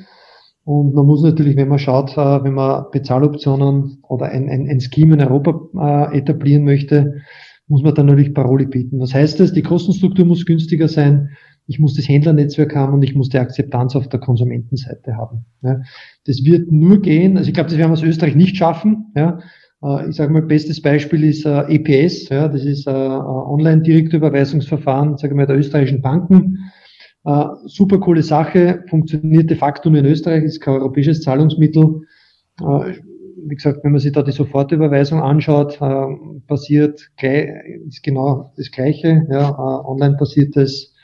Und man muss natürlich, wenn man schaut, äh, wenn man Bezahloptionen oder ein, ein, ein Scheme in Europa äh, etablieren möchte, muss man dann natürlich Paroli bieten. Was heißt das? Die Kostenstruktur muss günstiger sein ich muss das Händlernetzwerk haben und ich muss die Akzeptanz auf der Konsumentenseite haben. Ja. Das wird nur gehen, also ich glaube, das werden wir aus Österreich nicht schaffen. Ja. Äh, ich sage mal, bestes Beispiel ist äh, EPS, ja, das ist äh, Online-Direktüberweisungsverfahren, sage mal, der österreichischen Banken. Äh, super coole Sache, funktioniert de facto nur in Österreich, ist kein europäisches Zahlungsmittel. Äh, wie gesagt, wenn man sich da die Sofortüberweisung anschaut, äh, passiert ist genau das Gleiche. Ja, äh, online basiertes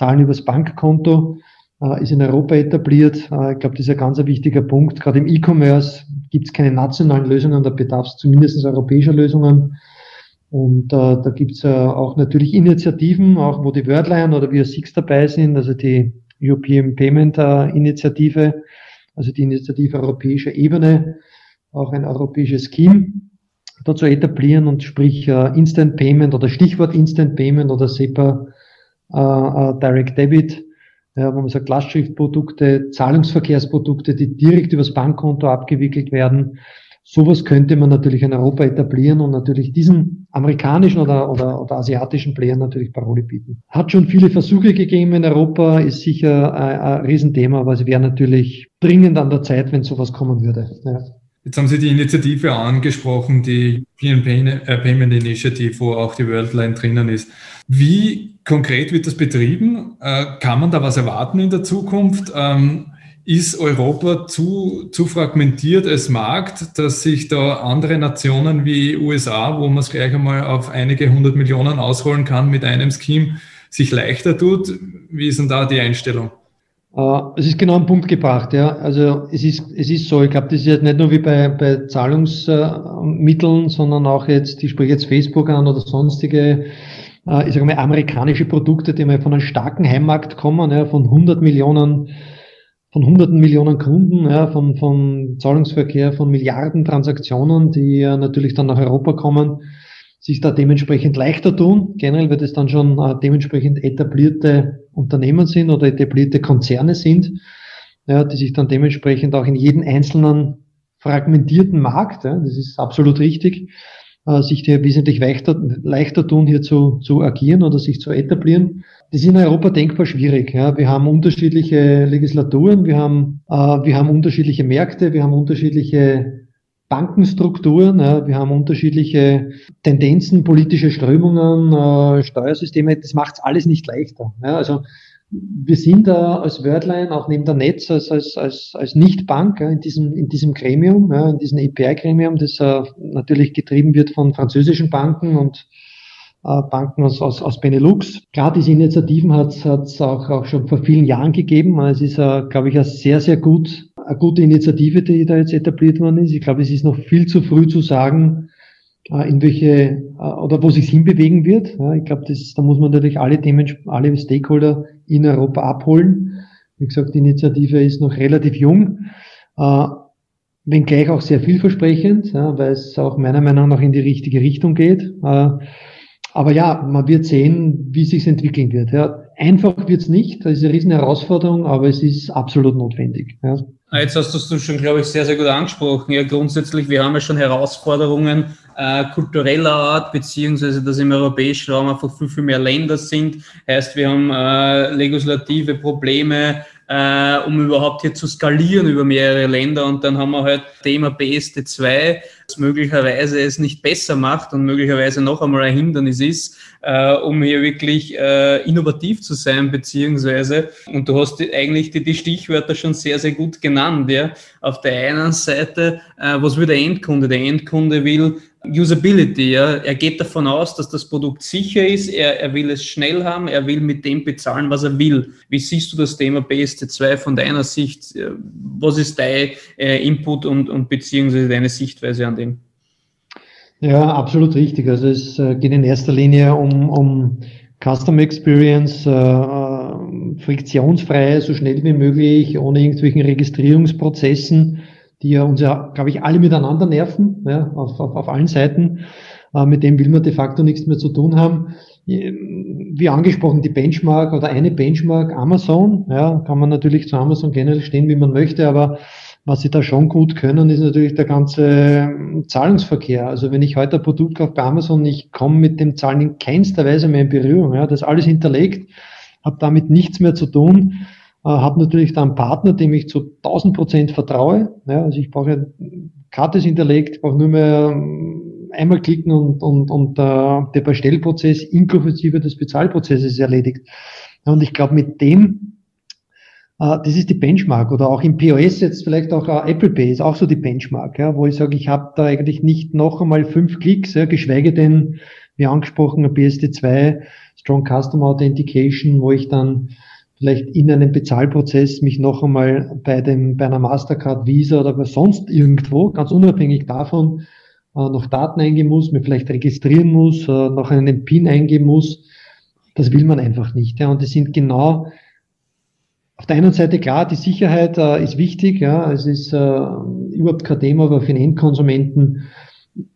Zahlen übers Bankkonto, äh, ist in Europa etabliert. Äh, ich glaube, das ist ein ganz wichtiger Punkt. Gerade im E-Commerce gibt es keine nationalen Lösungen, da bedarf es zumindest europäischer Lösungen. Und äh, da gibt es äh, auch natürlich Initiativen, auch wo die Wordline oder wir Six dabei sind, also die European Payment Initiative, also die Initiative europäischer Ebene, auch ein europäisches Scheme dazu etablieren und sprich Instant Payment oder Stichwort Instant Payment oder SEPA Direct Debit, ja, wo man sagt Lastschriftprodukte, Zahlungsverkehrsprodukte, die direkt übers Bankkonto abgewickelt werden. Sowas könnte man natürlich in Europa etablieren und natürlich diesen amerikanischen oder, oder, oder asiatischen Playern natürlich Parole bieten. Hat schon viele Versuche gegeben in Europa, ist sicher ein, ein Riesenthema, aber es wäre natürlich dringend an der Zeit, wenn sowas kommen würde. Ja. Jetzt haben Sie die Initiative angesprochen, die European äh, Payment Initiative, wo auch die Worldline drinnen ist. Wie konkret wird das betrieben? Äh, kann man da was erwarten in der Zukunft? Ähm, ist Europa zu, zu fragmentiert als Markt, dass sich da andere Nationen wie USA, wo man es gleich einmal auf einige hundert Millionen ausrollen kann mit einem Scheme, sich leichter tut? Wie ist denn da die Einstellung? Äh, es ist genau ein Punkt gebracht, ja. Also es ist, es ist so, ich glaube, das ist jetzt nicht nur wie bei, bei Zahlungsmitteln, sondern auch jetzt, ich spreche jetzt Facebook an oder sonstige, äh, ich sage mal, amerikanische Produkte, die mal von einem starken Heimmarkt kommen, ja, von 100 Millionen, von hunderten Millionen Kunden, ja, von, von Zahlungsverkehr, von Milliarden Transaktionen, die ja natürlich dann nach Europa kommen sich da dementsprechend leichter tun. Generell wird es dann schon äh, dementsprechend etablierte Unternehmen sind oder etablierte Konzerne sind, ja, die sich dann dementsprechend auch in jeden einzelnen fragmentierten Markt, ja, das ist absolut richtig, äh, sich hier wesentlich leichter, leichter tun, hier zu, zu agieren oder sich zu etablieren. Das ist in Europa denkbar schwierig. Ja. Wir haben unterschiedliche Legislaturen, wir haben, äh, wir haben unterschiedliche Märkte, wir haben unterschiedliche Bankenstrukturen, ja, wir haben unterschiedliche Tendenzen, politische Strömungen, äh, Steuersysteme, das macht es alles nicht leichter. Also wir sind da als Wordline auch neben der Netz als, als, als, als Nicht-Bank ja, in, diesem, in diesem Gremium, ja, in diesem EPI-Gremium, das äh, natürlich getrieben wird von französischen Banken und äh, Banken aus, aus, aus Benelux. Klar, diese Initiativen hat es auch, auch schon vor vielen Jahren gegeben. Es ist, glaube ich, ein sehr, sehr gut eine gute Initiative, die da jetzt etabliert worden ist. Ich glaube, es ist noch viel zu früh zu sagen, äh, in welche äh, oder wo sich hinbewegen wird. Ich glaube, das, da muss man natürlich alle Themen, alle Stakeholder in Europa abholen. Wie gesagt, die Initiative ist noch relativ jung, äh, wenngleich auch sehr vielversprechend, weil es auch meiner Meinung nach in die richtige Richtung geht. Aber ja, man wird sehen, wie sich entwickeln wird. Einfach wird es nicht, das ist eine riesen Herausforderung, aber es ist absolut notwendig. Ah, jetzt hast du es schon, glaube ich, sehr, sehr gut angesprochen. Ja, grundsätzlich, wir haben ja schon Herausforderungen äh, kultureller Art, beziehungsweise dass im europäischen Raum einfach viel, viel mehr Länder sind. Heißt, wir haben äh, legislative Probleme, äh, um überhaupt hier zu skalieren über mehrere Länder. Und dann haben wir halt Thema BSD2, möglicherweise es nicht besser macht und möglicherweise noch einmal ein Hindernis ist, äh, um hier wirklich äh, innovativ zu sein, beziehungsweise, und du hast eigentlich die, die Stichwörter schon sehr, sehr gut genannt, ja. Auf der einen Seite, äh, was will der Endkunde? Der Endkunde will Usability, ja. Er geht davon aus, dass das Produkt sicher ist, er, er will es schnell haben, er will mit dem bezahlen, was er will. Wie siehst du das Thema BST2 von deiner Sicht? Äh, was ist dein äh, Input und, und beziehungsweise deine Sichtweise an dem? Ja, absolut richtig. Also es äh, geht in erster Linie um, um Custom Experience, äh, äh, friktionsfrei, so schnell wie möglich, ohne irgendwelchen Registrierungsprozessen, die ja uns ja, glaube ich, alle miteinander nerven, ja, auf, auf, auf allen Seiten. Äh, mit dem will man de facto nichts mehr zu tun haben. Wie angesprochen, die Benchmark oder eine Benchmark Amazon, ja, kann man natürlich zu Amazon generell stehen, wie man möchte, aber was sie da schon gut können, ist natürlich der ganze ähm, Zahlungsverkehr. Also wenn ich heute ein Produkt kaufe bei Amazon, ich komme mit dem Zahlen in keinster Weise mehr in Berührung. Ja, das alles hinterlegt, habe damit nichts mehr zu tun, äh, habe natürlich da einen Partner, dem ich zu 1000 Prozent vertraue. Ja, also ich brauche Karte ist hinterlegt, brauche nur mehr ähm, einmal klicken und, und, und äh, der Bestellprozess inklusive des Bezahlprozesses erledigt. Und ich glaube, mit dem äh, das ist die Benchmark oder auch im POS jetzt vielleicht auch äh, Apple Pay ist auch so die Benchmark, ja, wo ich sage, ich habe da eigentlich nicht noch einmal fünf Klicks, ja, geschweige denn, wie angesprochen, PSD2, Strong Customer Authentication, wo ich dann vielleicht in einem Bezahlprozess mich noch einmal bei dem, bei einer Mastercard, Visa oder bei sonst irgendwo, ganz unabhängig davon, äh, noch Daten eingeben muss, mir vielleicht registrieren muss, äh, noch einen PIN eingeben muss. Das will man einfach nicht. Ja. Und das sind genau auf der einen Seite klar, die Sicherheit äh, ist wichtig, ja, es ist äh, überhaupt kein Thema, aber für den Endkonsumenten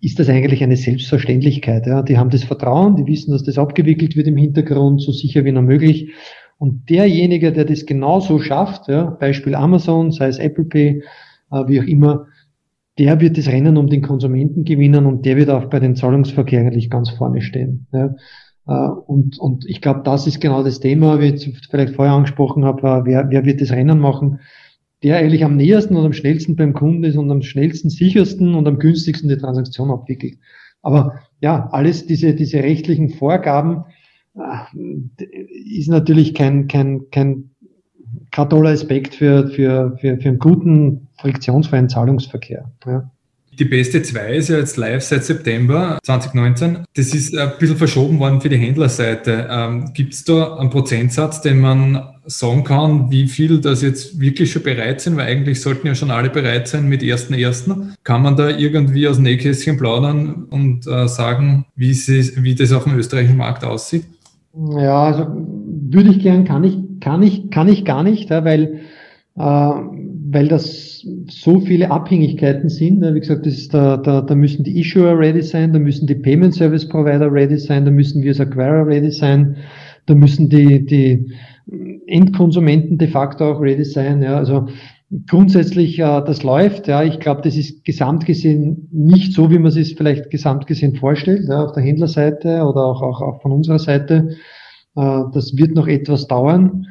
ist das eigentlich eine Selbstverständlichkeit. Ja. Die haben das Vertrauen, die wissen, dass das abgewickelt wird im Hintergrund, so sicher wie nur möglich. Und derjenige, der das genauso schafft, ja, Beispiel Amazon, sei es Apple Pay, äh, wie auch immer, der wird das Rennen um den Konsumenten gewinnen und der wird auch bei den Zahlungsverkehr eigentlich ganz vorne stehen. Ja. Äh, und, und ich glaube, das ist genau das Thema, wie ich vielleicht vorher angesprochen habe, äh, wer, wer wird das Rennen machen, der eigentlich am nähersten und am schnellsten beim Kunden ist und am schnellsten, sichersten und am günstigsten die Transaktion abwickelt. Aber ja, alles diese, diese rechtlichen Vorgaben ist natürlich kein, kein, kein, kein toller Aspekt für, für, für, für einen guten, friktionsfreien Zahlungsverkehr. Ja. Die beste 2 ist ja jetzt live seit September 2019. Das ist ein bisschen verschoben worden für die Händlerseite. Ähm, Gibt es da einen Prozentsatz, den man sagen kann, wie viel das jetzt wirklich schon bereit sind? Weil eigentlich sollten ja schon alle bereit sein mit 1.1. Kann man da irgendwie aus Nähkästchen plaudern und äh, sagen, wie, sie, wie das auf dem österreichischen Markt aussieht? Ja, also würde ich gern, kann ich, kann ich, kann ich gar nicht, weil äh, weil das so viele Abhängigkeiten sind. Wie gesagt, das ist da, da, da müssen die Issuer ready sein, da müssen die Payment Service Provider ready sein, da müssen wir als Acquirer ready sein, da müssen die, die Endkonsumenten de facto auch ready sein. Ja, also grundsätzlich, äh, das läuft. Ja, ich glaube, das ist gesamt gesehen nicht so, wie man es sich vielleicht gesamt gesehen vorstellt, ja, auf der Händlerseite oder auch, auch, auch von unserer Seite. Äh, das wird noch etwas dauern.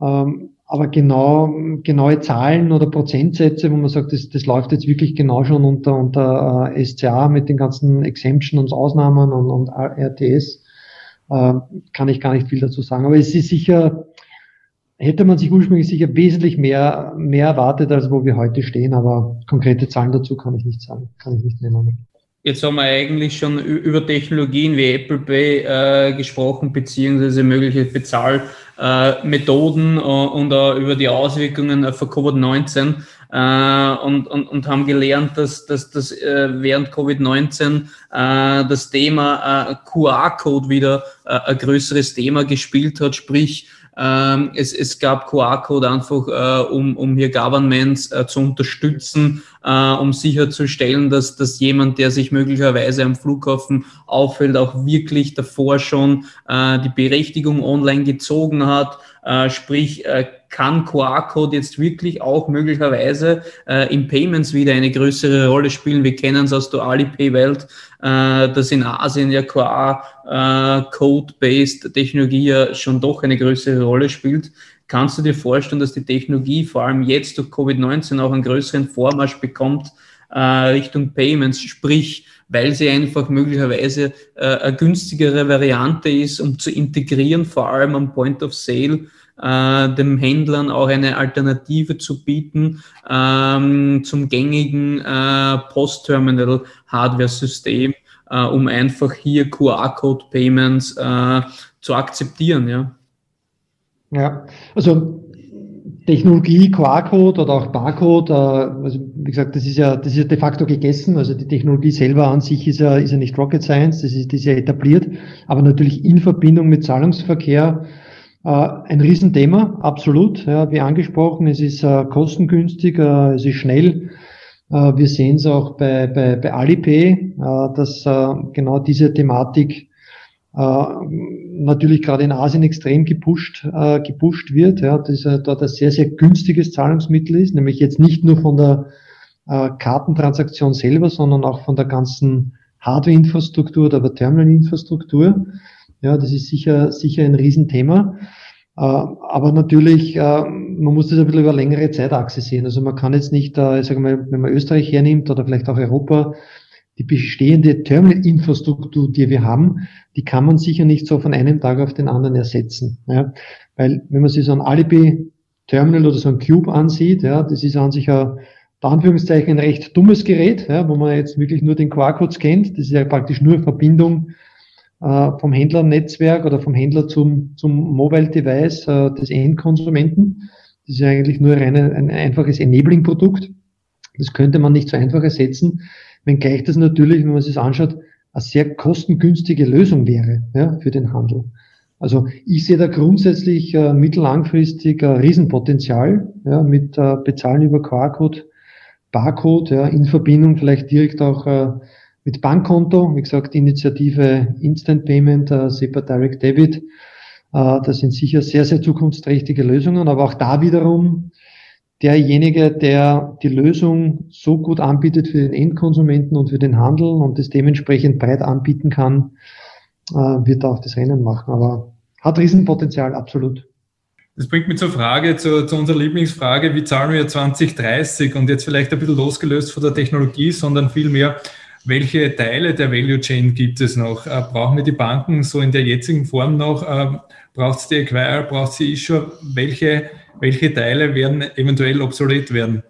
Ähm, aber genau, genaue Zahlen oder Prozentsätze, wo man sagt, das, das läuft jetzt wirklich genau schon unter, unter äh, SCA mit den ganzen Exemptions, Ausnahmen und, und RTS, äh, kann ich gar nicht viel dazu sagen. Aber es ist sicher, hätte man sich ursprünglich sicher wesentlich mehr, mehr erwartet, als wo wir heute stehen, aber konkrete Zahlen dazu kann ich nicht sagen, kann ich nicht nennen. Jetzt haben wir eigentlich schon über Technologien wie Apple Pay äh, gesprochen, beziehungsweise mögliche Bezahlmethoden äh, und auch über die Auswirkungen von Covid-19 äh, und, und, und haben gelernt, dass, dass, dass äh, während Covid-19 äh, das Thema äh, QR-Code wieder äh, ein größeres Thema gespielt hat, sprich ähm, es, es gab QR-Code einfach, äh, um, um hier Governments äh, zu unterstützen, äh, um sicherzustellen, dass, dass jemand, der sich möglicherweise am Flughafen auffällt, auch wirklich davor schon äh, die Berechtigung online gezogen hat. Äh, sprich, äh, kann QR-Code jetzt wirklich auch möglicherweise äh, im Payments wieder eine größere Rolle spielen. Wir kennen es aus der Alipay-Welt, äh, dass in Asien ja QR-Code-based Technologie ja schon doch eine größere Rolle spielt. Kannst du dir vorstellen, dass die Technologie vor allem jetzt durch Covid-19 auch einen größeren Vormarsch bekommt, äh, Richtung Payments, sprich, weil sie einfach möglicherweise äh, eine günstigere Variante ist, um zu integrieren, vor allem am Point of Sale, äh, dem Händlern auch eine Alternative zu bieten ähm, zum gängigen äh, Post-Terminal-Hardware-System, äh, um einfach hier QR-Code-Payments äh, zu akzeptieren. Ja. ja, also Technologie, QR-Code oder auch Barcode, äh, also wie gesagt, das ist ja, das ist ja de facto gegessen. Also die Technologie selber an sich ist ja, ist ja nicht Rocket Science, das ist, das ist ja etabliert, aber natürlich in Verbindung mit Zahlungsverkehr ein Riesenthema, absolut. Ja, wie angesprochen, es ist äh, kostengünstig, äh, es ist schnell. Äh, wir sehen es auch bei, bei, bei Alipay, äh, dass äh, genau diese Thematik äh, natürlich gerade in Asien extrem gepusht, äh, gepusht wird, ja, dass äh, dort ein sehr, sehr günstiges Zahlungsmittel ist, nämlich jetzt nicht nur von der äh, Kartentransaktion selber, sondern auch von der ganzen Hardware-Infrastruktur oder Terminal-Infrastruktur. Ja, das ist sicher, sicher ein Riesenthema. Äh, aber natürlich, äh, man muss das ein bisschen über längere Zeitachse sehen. Also man kann jetzt nicht, äh, sagen wir, wenn man Österreich hernimmt oder vielleicht auch Europa, die bestehende Terminal-Infrastruktur, die wir haben, die kann man sicher nicht so von einem Tag auf den anderen ersetzen. Ja? Weil wenn man sich so ein Alibi-Terminal oder so ein Cube ansieht, ja, das ist an sich ein, Anführungszeichen, ein recht dummes Gerät, ja, wo man jetzt wirklich nur den QR-Code scannt. Das ist ja praktisch nur Verbindung vom Händlernetzwerk oder vom Händler zum, zum Mobile-Device äh, des Endkonsumenten. Das ist ja eigentlich nur ein, ein einfaches Enabling-Produkt. Das könnte man nicht so einfach ersetzen, wenngleich das natürlich, wenn man sich das anschaut, eine sehr kostengünstige Lösung wäre ja, für den Handel. Also ich sehe da grundsätzlich äh, mittellangfristig ein Riesenpotenzial ja, mit äh, Bezahlen über QR-Code, Barcode, ja, in Verbindung vielleicht direkt auch äh, mit Bankkonto. Wie gesagt, Initiative Instant Payment, äh, SEPA Direct Debit. Äh, das sind sicher sehr, sehr zukunftsträchtige Lösungen, aber auch da wiederum derjenige, der die Lösung so gut anbietet für den Endkonsumenten und für den Handel und das dementsprechend breit anbieten kann, äh, wird auch das Rennen machen. Aber hat Riesenpotenzial, absolut. Das bringt mich zur Frage, zu, zu, unserer Lieblingsfrage, wie zahlen wir 2030 und jetzt vielleicht ein bisschen losgelöst von der Technologie, sondern vielmehr, welche Teile der Value Chain gibt es noch? Äh, brauchen wir die Banken so in der jetzigen Form noch? Äh, braucht es die Acquire? Braucht es die Issue? Welche welche Teile werden eventuell obsolet werden?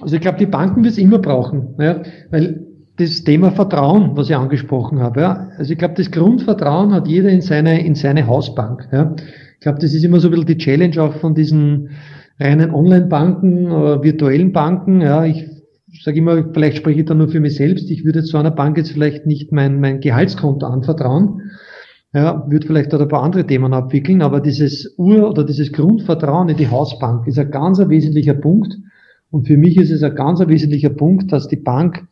Also ich glaube, die Banken wird es immer brauchen, ja, weil das Thema Vertrauen, was ich angesprochen habe, ja, also ich glaube, das Grundvertrauen hat jeder in seine, in seine Hausbank. Ja. Ich glaube, das ist immer so ein bisschen die Challenge auch von diesen reinen Online-Banken oder virtuellen Banken. Ja. Ich sage immer, vielleicht spreche ich da nur für mich selbst, ich würde zu einer Bank jetzt vielleicht nicht mein, mein Gehaltskonto anvertrauen, ja, wird vielleicht auch ein paar andere Themen abwickeln, aber dieses Ur- oder dieses Grundvertrauen in die Hausbank ist ein ganz ein wesentlicher Punkt. Und für mich ist es ein ganz ein wesentlicher Punkt, dass die Bank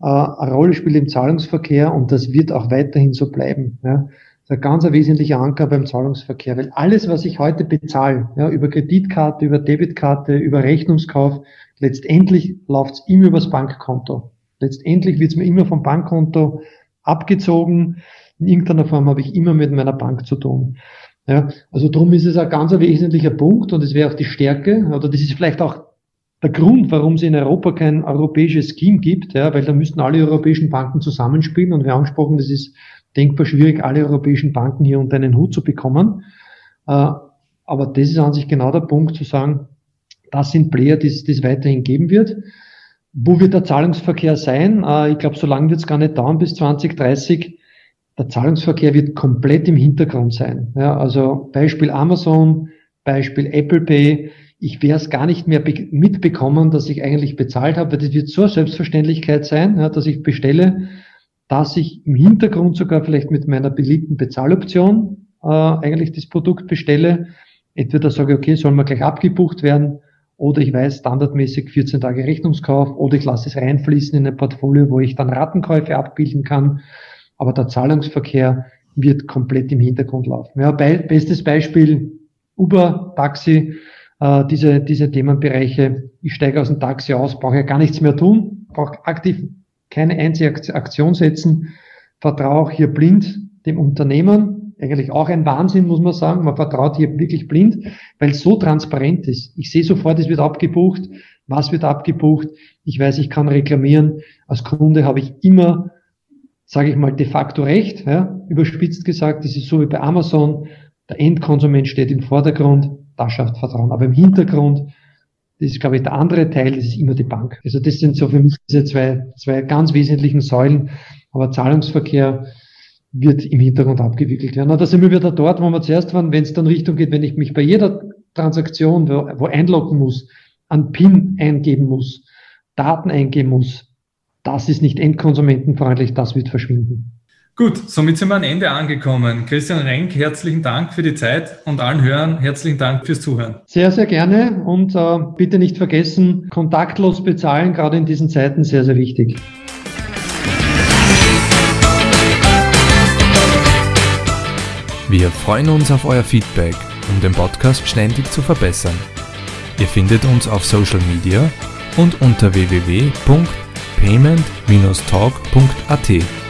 äh, eine Rolle spielt im Zahlungsverkehr und das wird auch weiterhin so bleiben. Ja. Das ist ein ganz wesentlicher Anker beim Zahlungsverkehr, weil alles, was ich heute bezahle, ja, über Kreditkarte, über Debitkarte, über Rechnungskauf, letztendlich läuft es immer übers Bankkonto. Letztendlich wird es mir immer vom Bankkonto abgezogen in irgendeiner Form habe ich immer mit meiner Bank zu tun. Ja, also darum ist es ein ganz wesentlicher Punkt und es wäre auch die Stärke, oder das ist vielleicht auch der Grund, warum es in Europa kein europäisches Scheme gibt, ja, weil da müssten alle europäischen Banken zusammenspielen und wir haben angesprochen, das ist denkbar schwierig, alle europäischen Banken hier unter einen Hut zu bekommen. Äh, aber das ist an sich genau der Punkt zu sagen, das sind Player, die es weiterhin geben wird. Wo wird der Zahlungsverkehr sein? Äh, ich glaube, so lange wird es gar nicht dauern bis 2030 der Zahlungsverkehr wird komplett im Hintergrund sein. Ja, also Beispiel Amazon, Beispiel Apple Pay. Ich werde es gar nicht mehr mitbekommen, dass ich eigentlich bezahlt habe. Das wird so eine Selbstverständlichkeit sein, ja, dass ich bestelle, dass ich im Hintergrund sogar vielleicht mit meiner beliebten Bezahloption äh, eigentlich das Produkt bestelle. Entweder sage ich, okay, soll man gleich abgebucht werden, oder ich weiß standardmäßig 14 Tage Rechnungskauf, oder ich lasse es reinfließen in ein Portfolio, wo ich dann Ratenkäufe abbilden kann aber der Zahlungsverkehr wird komplett im Hintergrund laufen. Ja, be bestes Beispiel Uber, Taxi, äh, diese, diese Themenbereiche. Ich steige aus dem Taxi aus, brauche ja gar nichts mehr tun, brauche aktiv keine einzige Aktion setzen, vertraue hier blind dem Unternehmen. Eigentlich auch ein Wahnsinn, muss man sagen. Man vertraut hier wirklich blind, weil es so transparent ist. Ich sehe sofort, es wird abgebucht. was wird abgebucht. Ich weiß, ich kann reklamieren. Als Kunde habe ich immer, sage ich mal, de facto recht. Ja, überspitzt gesagt, das ist so wie bei Amazon. Der Endkonsument steht im Vordergrund, das schafft Vertrauen. Aber im Hintergrund, das ist, glaube ich, der andere Teil, das ist immer die Bank. Also das sind so für mich diese zwei, zwei ganz wesentlichen Säulen. Aber Zahlungsverkehr wird im Hintergrund abgewickelt werden. Ja, da sind wir wieder dort, wo wir zuerst waren, wenn es dann Richtung geht, wenn ich mich bei jeder Transaktion, wo, wo einloggen muss, an PIN eingeben muss, Daten eingeben muss, das ist nicht endkonsumentenfreundlich, das wird verschwinden. Gut, somit sind wir am Ende angekommen. Christian Renk, herzlichen Dank für die Zeit und allen Hörern herzlichen Dank fürs Zuhören. Sehr, sehr gerne und äh, bitte nicht vergessen, kontaktlos bezahlen, gerade in diesen Zeiten sehr, sehr wichtig. Wir freuen uns auf euer Feedback, um den Podcast ständig zu verbessern. Ihr findet uns auf Social Media und unter www.payment-talk.at.